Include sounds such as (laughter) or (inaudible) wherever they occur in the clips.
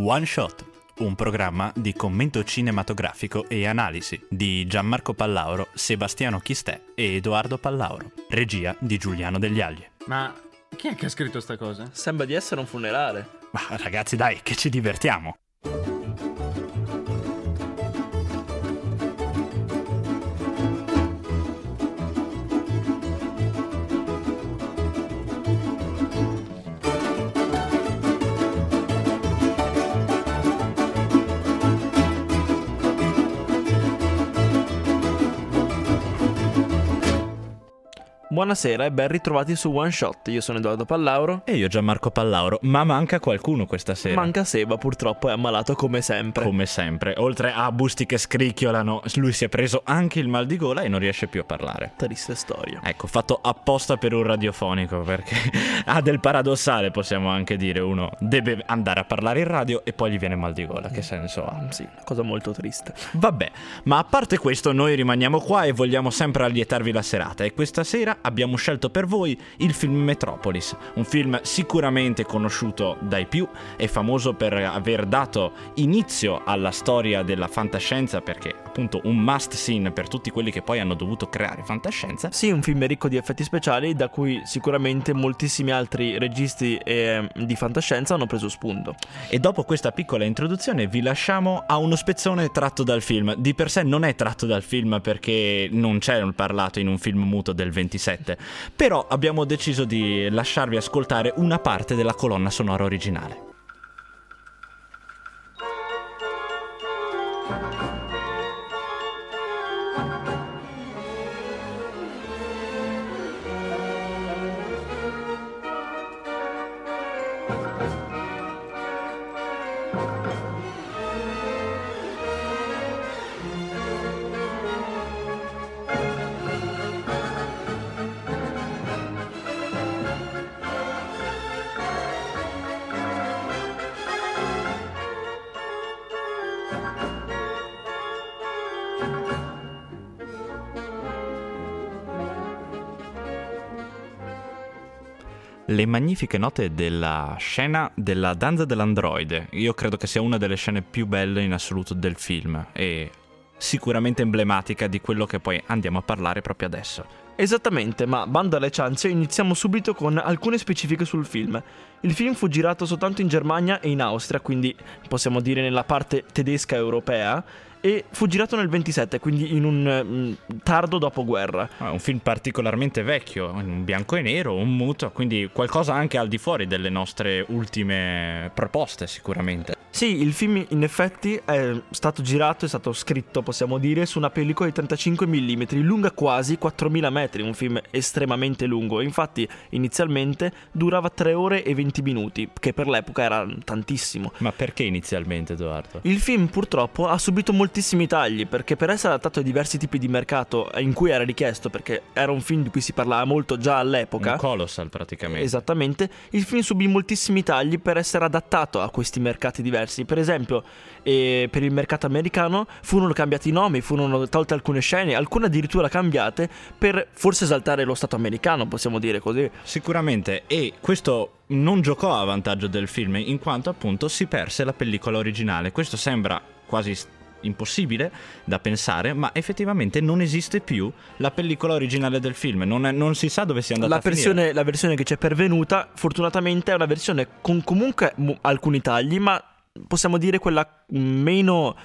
One Shot, un programma di commento cinematografico e analisi di Gianmarco Pallauro, Sebastiano Chistè e Edoardo Pallauro, regia di Giuliano Degli Agli. Ma chi è che ha scritto sta cosa? Sembra di essere un funerale. Ma ragazzi dai, che ci divertiamo! Buonasera e ben ritrovati su One Shot. Io sono Edoardo Pallauro. E io Gianmarco Pallauro, ma manca qualcuno questa sera. Manca Seba, purtroppo è ammalato come sempre. Come sempre, oltre a busti che scricchiolano, lui si è preso anche il mal di gola e non riesce più a parlare. Triste storia. Ecco, fatto apposta per un radiofonico, perché (laughs) ha del paradossale, possiamo anche dire. Uno deve andare a parlare in radio e poi gli viene mal di gola. Che senso ha? Sì, una cosa molto triste. Vabbè, ma a parte questo, noi rimaniamo qua e vogliamo sempre allietarvi la serata. E questa sera abbiamo scelto per voi il film Metropolis, un film sicuramente conosciuto dai più e famoso per aver dato inizio alla storia della fantascienza perché appunto un must scene per tutti quelli che poi hanno dovuto creare fantascienza. Sì, un film ricco di effetti speciali da cui sicuramente moltissimi altri registi eh, di fantascienza hanno preso spunto. E dopo questa piccola introduzione vi lasciamo a uno spezzone tratto dal film. Di per sé non è tratto dal film perché non c'è un parlato in un film muto del 27, però abbiamo deciso di lasciarvi ascoltare una parte della colonna sonora originale. Le magnifiche note della scena della danza dell'androide. Io credo che sia una delle scene più belle in assoluto del film e sicuramente emblematica di quello che poi andiamo a parlare proprio adesso. Esattamente, ma bando alle ciance, iniziamo subito con alcune specifiche sul film. Il film fu girato soltanto in Germania e in Austria, quindi possiamo dire nella parte tedesca europea, e fu girato nel 27, quindi in un mm, tardo dopoguerra. È un film particolarmente vecchio, in bianco e nero, un muto, quindi qualcosa anche al di fuori delle nostre ultime proposte sicuramente. Sì, il film in effetti è stato girato, è stato scritto, possiamo dire, su una pellicola di 35 mm, lunga quasi 4000 metri, un film estremamente lungo. Infatti inizialmente durava 3 ore e 20 minuti, che per l'epoca era tantissimo. Ma perché inizialmente, Edoardo? Il film purtroppo ha subito moltissimi tagli, perché per essere adattato a diversi tipi di mercato in cui era richiesto, perché era un film di cui si parlava molto già all'epoca. Un colossal praticamente. Esattamente, il film subì moltissimi tagli per essere adattato a questi mercati diversi. Per esempio, eh, per il mercato americano furono cambiati i nomi, furono tolte alcune scene, alcune addirittura cambiate per forse esaltare lo Stato americano, possiamo dire così. Sicuramente, e questo non giocò a vantaggio del film, in quanto appunto si perse la pellicola originale. Questo sembra quasi impossibile da pensare, ma effettivamente non esiste più la pellicola originale del film, non, è, non si sa dove sia andata la a versione, finire. La versione che ci è pervenuta, fortunatamente, è una versione con comunque alcuni tagli, ma possiamo dire quella meno...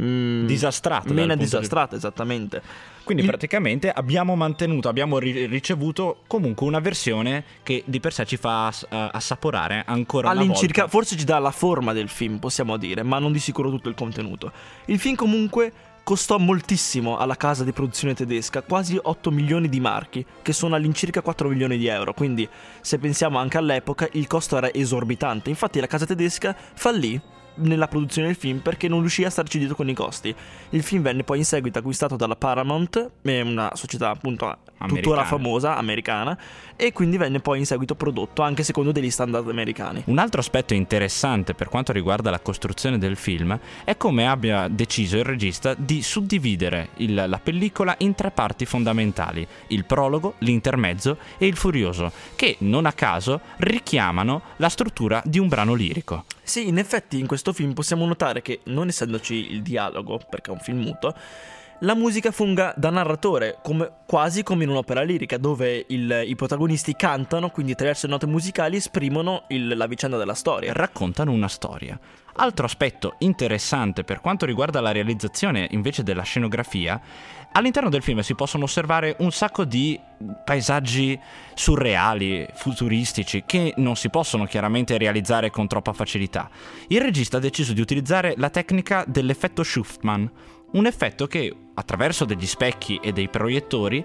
Mm, disastrata. Meno disastrata, di... esattamente. Quindi Il... praticamente abbiamo mantenuto, abbiamo ri- ricevuto comunque una versione che di per sé ci fa ass- assaporare ancora All'incirca, forse ci dà la forma del film, possiamo dire, ma non di sicuro tutto il contenuto. Il film comunque costò moltissimo alla casa di produzione tedesca, quasi 8 milioni di marchi, che sono all'incirca 4 milioni di euro, quindi se pensiamo anche all'epoca il costo era esorbitante, infatti la casa tedesca fallì nella produzione del film perché non riuscì a starci dietro con i costi. Il film venne poi in seguito acquistato dalla Paramount, una società appunto americana. tuttora famosa, americana, e quindi venne poi in seguito prodotto anche secondo degli standard americani. Un altro aspetto interessante per quanto riguarda la costruzione del film è come abbia deciso il regista di suddividere il, la pellicola in tre parti fondamentali, il prologo, l'intermezzo e il furioso, che non a caso richiamano la struttura di un brano lirico. Sì, in effetti in questo film possiamo notare che, non essendoci il dialogo, perché è un film muto, la musica funga da narratore, come, quasi come in un'opera lirica, dove il, i protagonisti cantano, quindi attraverso note musicali esprimono il, la vicenda della storia. Raccontano una storia. Altro aspetto interessante per quanto riguarda la realizzazione invece della scenografia, all'interno del film si possono osservare un sacco di paesaggi surreali, futuristici, che non si possono chiaramente realizzare con troppa facilità. Il regista ha deciso di utilizzare la tecnica dell'effetto Schuffman, un effetto che attraverso degli specchi e dei proiettori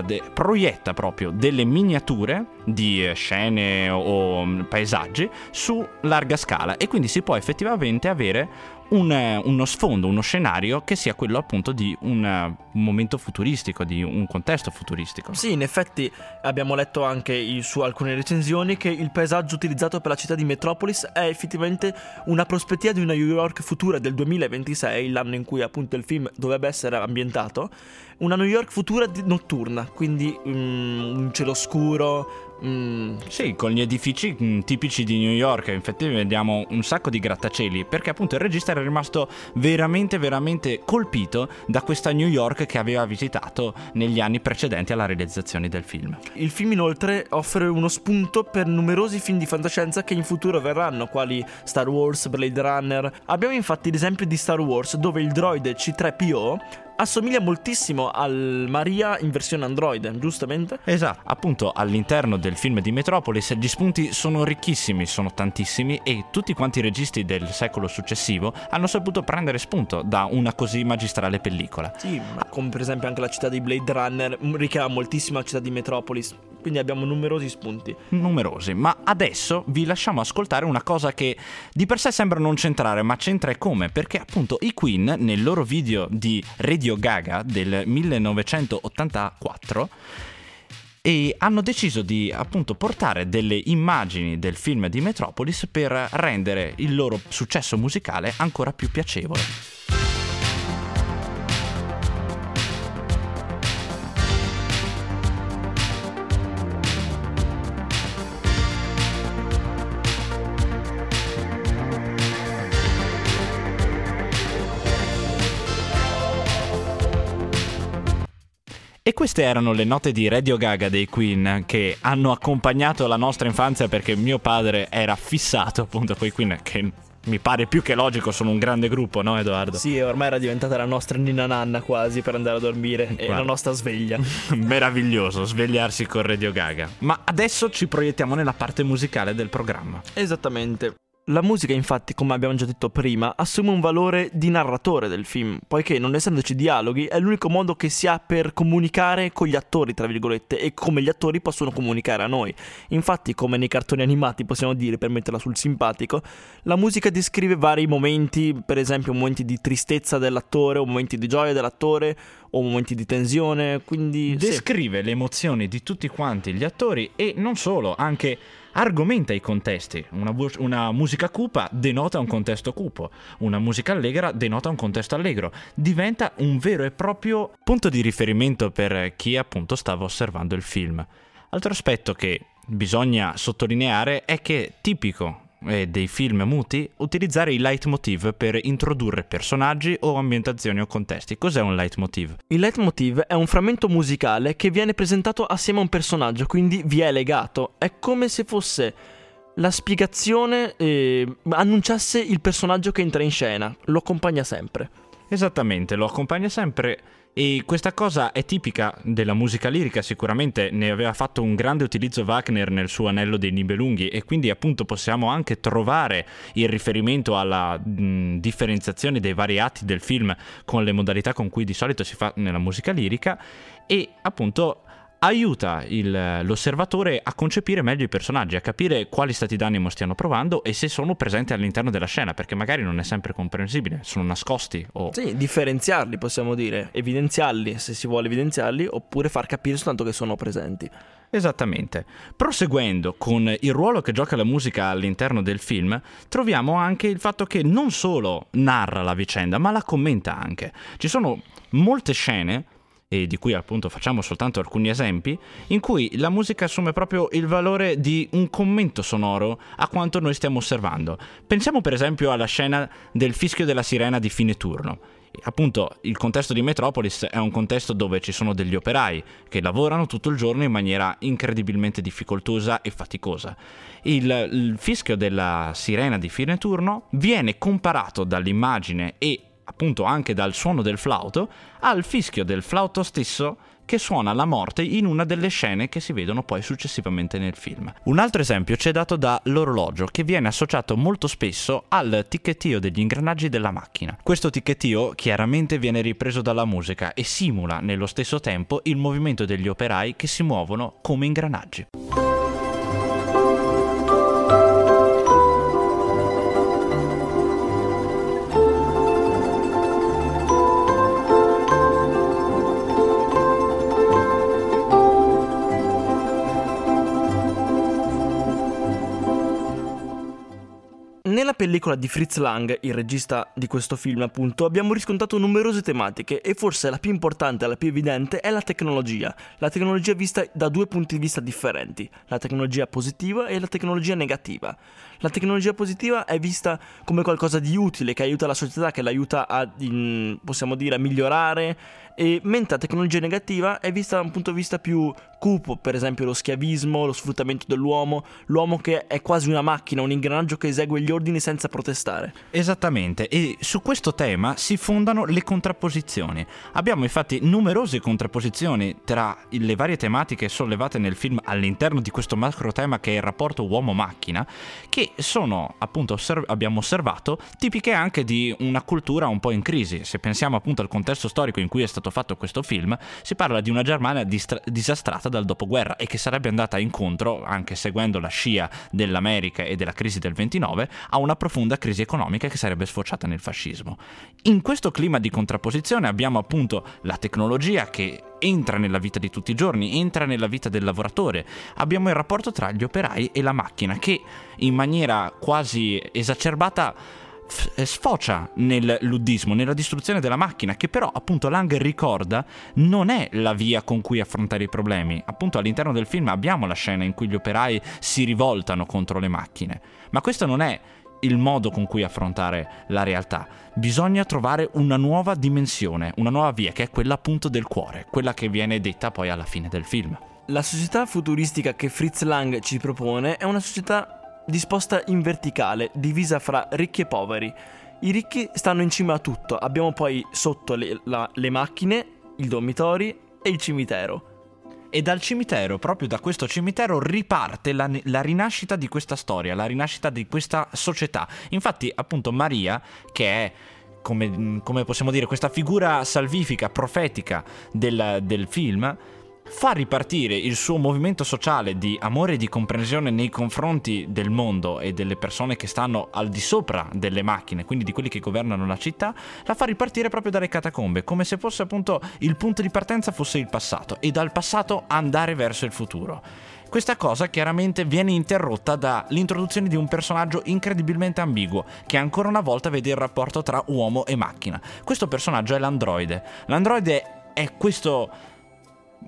de- proietta proprio delle miniature di eh, scene o mm, paesaggi su larga scala e quindi si può effettivamente avere un, eh, uno sfondo, uno scenario che sia quello appunto di un, uh, momento futuristico, di un contesto futuristico. Sì, in effetti abbiamo letto anche su alcune recensioni che il paesaggio utilizzato per la città di Metropolis è effettivamente una prospettiva di una New York futura del 2026, l'anno in cui appunto il film dovrebbe essere ambientato, una New York futura notturna, quindi um, un cielo scuro, Mm, sì, con gli edifici mm, tipici di New York, infatti vediamo un sacco di grattacieli, perché appunto il regista era rimasto veramente, veramente colpito da questa New York che aveva visitato negli anni precedenti alla realizzazione del film. Il film inoltre offre uno spunto per numerosi film di fantascienza che in futuro verranno, quali Star Wars, Blade Runner. Abbiamo infatti l'esempio di Star Wars dove il droide C3PO assomiglia moltissimo al Maria in versione Android, giustamente? Esatto, appunto all'interno del film di Metropolis gli spunti sono ricchissimi, sono tantissimi e tutti quanti i registi del secolo successivo hanno saputo prendere spunto da una così magistrale pellicola. Sì, come per esempio anche la città di Blade Runner richiama moltissimo la città di Metropolis. Quindi abbiamo numerosi spunti. Numerosi, ma adesso vi lasciamo ascoltare una cosa che di per sé sembra non centrare, ma c'entra e come, perché appunto i Queen nel loro video di Radio Gaga del 1984 e hanno deciso di appunto portare delle immagini del film di Metropolis per rendere il loro successo musicale ancora più piacevole. Queste erano le note di Radio Gaga dei Queen che hanno accompagnato la nostra infanzia perché mio padre era fissato appunto con i Queen che mi pare più che logico, sono un grande gruppo, no Edoardo? Sì, ormai era diventata la nostra nina nanna quasi per andare a dormire Guarda. e la nostra sveglia. (laughs) Meraviglioso, svegliarsi con Radio Gaga. Ma adesso ci proiettiamo nella parte musicale del programma. Esattamente. La musica, infatti, come abbiamo già detto prima, assume un valore di narratore del film, poiché non essendoci dialoghi è l'unico modo che si ha per comunicare con gli attori, tra virgolette, e come gli attori possono comunicare a noi. Infatti, come nei cartoni animati possiamo dire, per metterla sul simpatico, la musica descrive vari momenti, per esempio momenti di tristezza dell'attore, o momenti di gioia dell'attore, o momenti di tensione, quindi... Descrive sì. le emozioni di tutti quanti gli attori e non solo, anche argomenta i contesti. Una, una, musica cupa denota un contesto cupo, una musica allegra denota un contesto allegro. Diventa un vero e proprio punto di riferimento per chi appunto stava osservando il film. Altro aspetto che bisogna sottolineare è che tipico e dei film muti utilizzare i leitmotiv per introdurre personaggi o ambientazioni o contesti. Cos'è un leitmotiv? Il leitmotiv è un frammento musicale che viene presentato assieme a un personaggio, quindi vi è legato. È come se fosse la spiegazione eh, annunciasse il personaggio che entra in scena, lo accompagna sempre. Esattamente, lo accompagna sempre e questa cosa è tipica della musica lirica, sicuramente ne aveva fatto un grande utilizzo Wagner nel suo Anello dei Nibelunghi e quindi appunto possiamo anche trovare il riferimento alla mh, differenziazione dei vari atti del film con le modalità con cui di solito si fa nella musica lirica e appunto aiuta il, l'osservatore a concepire meglio i personaggi, a capire quali stati d'animo stiano provando e se sono presenti all'interno della scena, perché magari non è sempre comprensibile, sono nascosti o... Sì, differenziarli possiamo dire, evidenziarli se si vuole evidenziarli, oppure far capire soltanto che sono presenti. Esattamente. Proseguendo con il ruolo che gioca la musica all'interno del film, troviamo anche il fatto che non solo narra la vicenda, ma la commenta anche. Ci sono molte scene e di cui appunto facciamo soltanto alcuni esempi, in cui la musica assume proprio il valore di un commento sonoro a quanto noi stiamo osservando. Pensiamo per esempio alla scena del fischio della sirena di fine turno. Appunto, il contesto di Metropolis è un contesto dove ci sono degli operai che lavorano tutto il giorno in maniera incredibilmente difficoltosa e faticosa. Il, il fischio della sirena di fine turno viene comparato dall'immagine e appunto anche dal suono del flauto, al fischio del flauto stesso che suona la morte in una delle scene che si vedono poi successivamente nel film. Un altro esempio ci è dato dall'orologio che viene associato molto spesso al ticchettio degli ingranaggi della macchina. Questo ticchettio chiaramente viene ripreso dalla musica e simula nello stesso tempo il movimento degli operai che si muovono come ingranaggi. Pellicola di Fritz Lang, il regista di questo film appunto, abbiamo riscontrato numerose tematiche e forse la più importante la più evidente è la tecnologia. La tecnologia vista da due punti di vista differenti, la tecnologia positiva e la tecnologia negativa. La tecnologia positiva è vista come qualcosa di utile, che aiuta la società, che l'aiuta a, in, possiamo dire, a migliorare, e mentre la tecnologia negativa è vista da un punto di vista più cupo, per esempio lo schiavismo, lo sfruttamento dell'uomo, l'uomo che è quasi una macchina, un ingranaggio che esegue gli ordini senza protestare. Esattamente, e su questo tema si fondano le contrapposizioni. Abbiamo infatti numerose contrapposizioni tra le varie tematiche sollevate nel film all'interno di questo macro tema che è il rapporto uomo-macchina, che sono appunto osserv- abbiamo osservato tipiche anche di una cultura un po' in crisi. Se pensiamo appunto al contesto storico in cui è stato fatto questo film, si parla di una Germania distra- disastrata dal dopoguerra e che sarebbe andata incontro, anche seguendo la scia dell'America e della crisi del 29, a una profonda crisi economica che sarebbe sfociata nel fascismo. In questo clima di contrapposizione abbiamo appunto la tecnologia che entra nella vita di tutti i giorni, entra nella vita del lavoratore. Abbiamo il rapporto tra gli operai e la macchina che in maniera quasi esacerbata eh, sfocia nel luddismo, nella distruzione della macchina, che però appunto Lang ricorda non è la via con cui affrontare i problemi. Appunto all'interno del film abbiamo la scena in cui gli operai si rivoltano contro le macchine, ma questo non è il modo con cui affrontare la realtà. Bisogna trovare una nuova dimensione, una nuova via, che è quella appunto del cuore, quella che viene detta poi alla fine del film. La società futuristica che Fritz Lang ci propone è una società disposta in verticale, divisa fra ricchi e poveri. I ricchi stanno in cima a tutto, abbiamo poi sotto le, la, le macchine, i dormitori e il cimitero e dal cimitero, proprio da questo cimitero, riparte la, la, rinascita di questa storia, la rinascita di questa società. Infatti, appunto, Maria, che è come, come possiamo dire, questa figura salvifica, profetica del, del film, fa ripartire il suo movimento sociale di amore e di comprensione nei confronti del mondo e delle persone che stanno al di sopra delle macchine, quindi di quelli che governano la città, la fa ripartire proprio dalle catacombe, come se fosse appunto il punto di partenza fosse il passato e dal passato andare verso il futuro. Questa cosa chiaramente viene interrotta dall'introduzione di un personaggio incredibilmente ambiguo, che ancora una volta vede il rapporto tra uomo e macchina. Questo personaggio è l'androide. L'androide è questo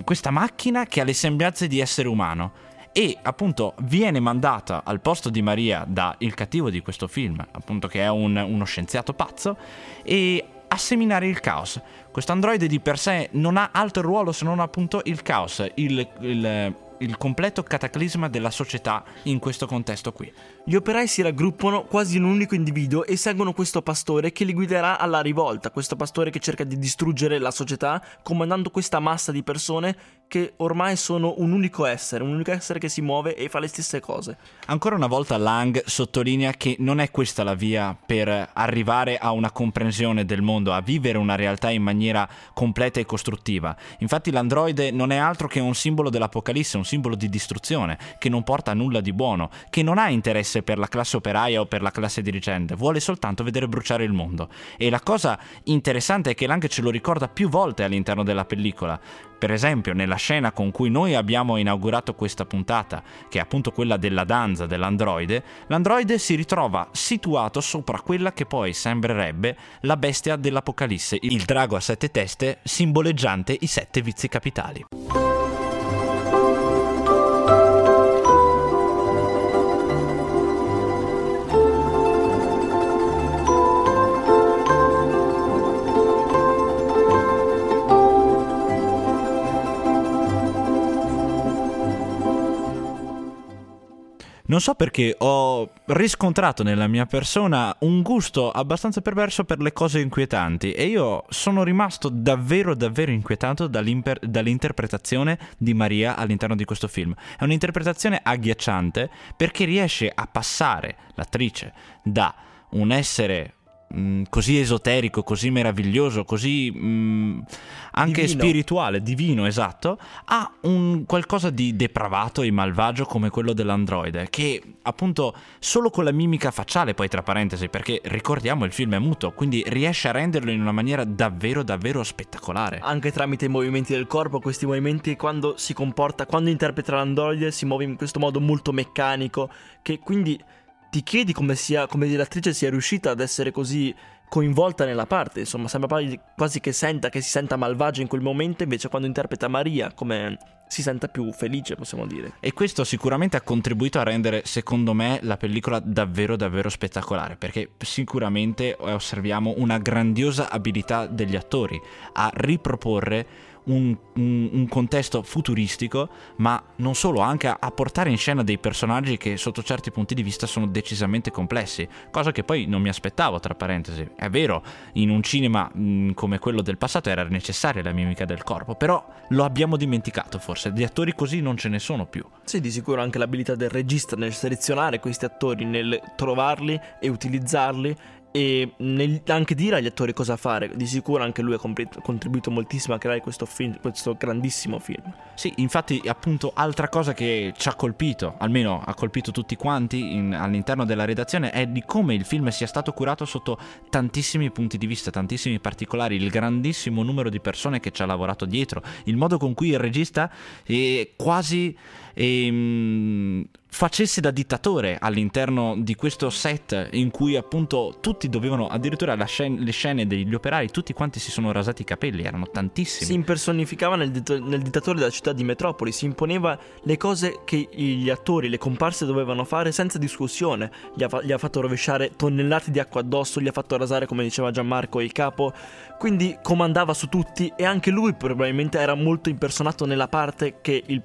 questa macchina che ha le sembianze di essere umano e appunto viene mandata al posto di Maria da il cattivo di questo film, appunto che è un, uno scienziato pazzo, e a seminare il caos. Questo androide di per sé non ha altro ruolo se non appunto il caos, il, il, il completo cataclisma della società in questo contesto qui. Gli operai si raggruppano quasi in un unico individuo e seguono questo pastore che li guiderà alla rivolta, questo pastore che cerca di distruggere la società comandando questa massa di persone che ormai sono un unico essere, un unico essere che si muove e fa le stesse cose. Ancora una volta Lang sottolinea che non è questa la via per arrivare a una comprensione del mondo, a vivere una realtà in maniera completa e costruttiva. Infatti l'androide non è altro che un simbolo dell'Apocalisse, un simbolo di distruzione, che non porta a nulla di buono, che non ha interesse per la classe operaia o per la classe dirigente, vuole soltanto vedere bruciare il mondo. E la cosa interessante è che Lang ce lo ricorda più volte all'interno della pellicola. Per esempio, nella scena con cui noi abbiamo inaugurato questa puntata, che è appunto quella della danza dell'androide, l'androide si ritrova situato sopra quella che poi sembrerebbe la bestia dell'Apocalisse, il drago a sette teste, simboleggiante i sette vizi capitali. Non so perché ho riscontrato nella mia persona un gusto abbastanza perverso per le cose inquietanti e io sono rimasto davvero davvero inquietato dall'interpretazione di Maria all'interno di questo film. È un'interpretazione agghiacciante perché riesce a passare l'attrice da un essere Mm, così esoterico, così meraviglioso, così mh, mm, anche divino. spirituale, divino, esatto, ha un qualcosa di depravato e malvagio come quello dell'androide, che appunto solo con la mimica facciale, poi tra parentesi, perché ricordiamo il film è muto, quindi riesce a renderlo in una maniera davvero davvero spettacolare. Anche tramite i movimenti del corpo, questi movimenti quando si comporta, quando interpreta l'androide si muove in questo modo molto meccanico, che quindi ti chiedi come, sia, come l'attrice sia riuscita ad essere così coinvolta nella parte, insomma, sembra quasi che senta, che si senta malvagia in quel momento, invece quando interpreta Maria come si senta più felice, possiamo dire. E questo sicuramente ha contribuito a rendere, secondo me, la pellicola davvero davvero spettacolare, perché sicuramente osserviamo una grandiosa abilità degli attori a riproporre un, un, un, contesto futuristico, ma non solo, anche a, a, portare in scena dei personaggi che sotto certi punti di vista sono decisamente complessi, cosa che poi non mi aspettavo, tra parentesi. È vero, in un cinema mh, mm, come quello del passato era necessaria la mimica del corpo, però lo abbiamo dimenticato forse, di attori così non ce ne sono più. Sì, di sicuro anche l'abilità del regista nel selezionare questi attori, nel trovarli e utilizzarli e nel, anche dire agli attori cosa fare. Di sicuro anche lui ha contribuito moltissimo a creare questo film, questo grandissimo film. Sì, infatti, appunto, altra cosa che ci ha colpito, almeno ha colpito tutti quanti in, all'interno della redazione, è di come il film sia stato curato sotto tantissimi punti di vista, tantissimi particolari, il grandissimo numero di persone che ci ha lavorato dietro, il modo con cui il regista è quasi ehm, facesse da dittatore all'interno di questo set in cui appunto tutti dovevano, addirittura scen- le scene degli operai, tutti quanti si sono rasati i capelli, erano tantissimi. Si impersonificava nel, dit- nel dittatore della città di Metropoli, si imponeva le cose che gli attori, le comparse dovevano fare senza discussione, gli ha, fa- gli ha fatto rovesciare tonnellate di acqua addosso, gli ha fatto rasare come diceva Gianmarco il capo, quindi comandava su tutti e anche lui probabilmente era molto impersonato nella parte che il,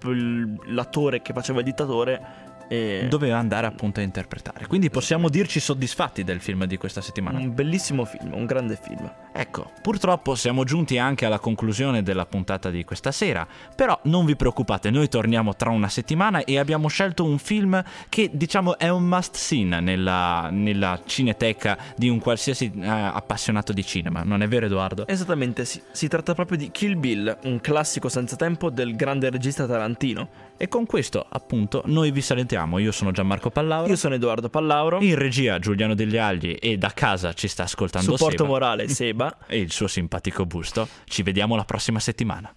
l'attore che faceva il dittatore e... doveva andare appunto a interpretare. Quindi possiamo dirci soddisfatti del film di questa settimana. Un bellissimo film, un grande film. Ecco, purtroppo siamo giunti anche alla conclusione della puntata di questa sera, però non vi preoccupate, noi torniamo tra una settimana e abbiamo scelto un film che diciamo è un must see nella, nella cineteca di un qualsiasi eh, appassionato di cinema, non è vero Edoardo? Esattamente, sì. si tratta proprio di Kill Bill, un classico senza tempo del grande regista Tarantino. E con questo, appunto, noi vi salutiamo. Io sono Gianmarco Pallauro. Io sono Edoardo Pallauro. In regia Giuliano Degli Agli e da casa ci sta ascoltando Supporto Seba. morale (laughs) Seba. e il suo simpatico busto. Ci vediamo la prossima settimana.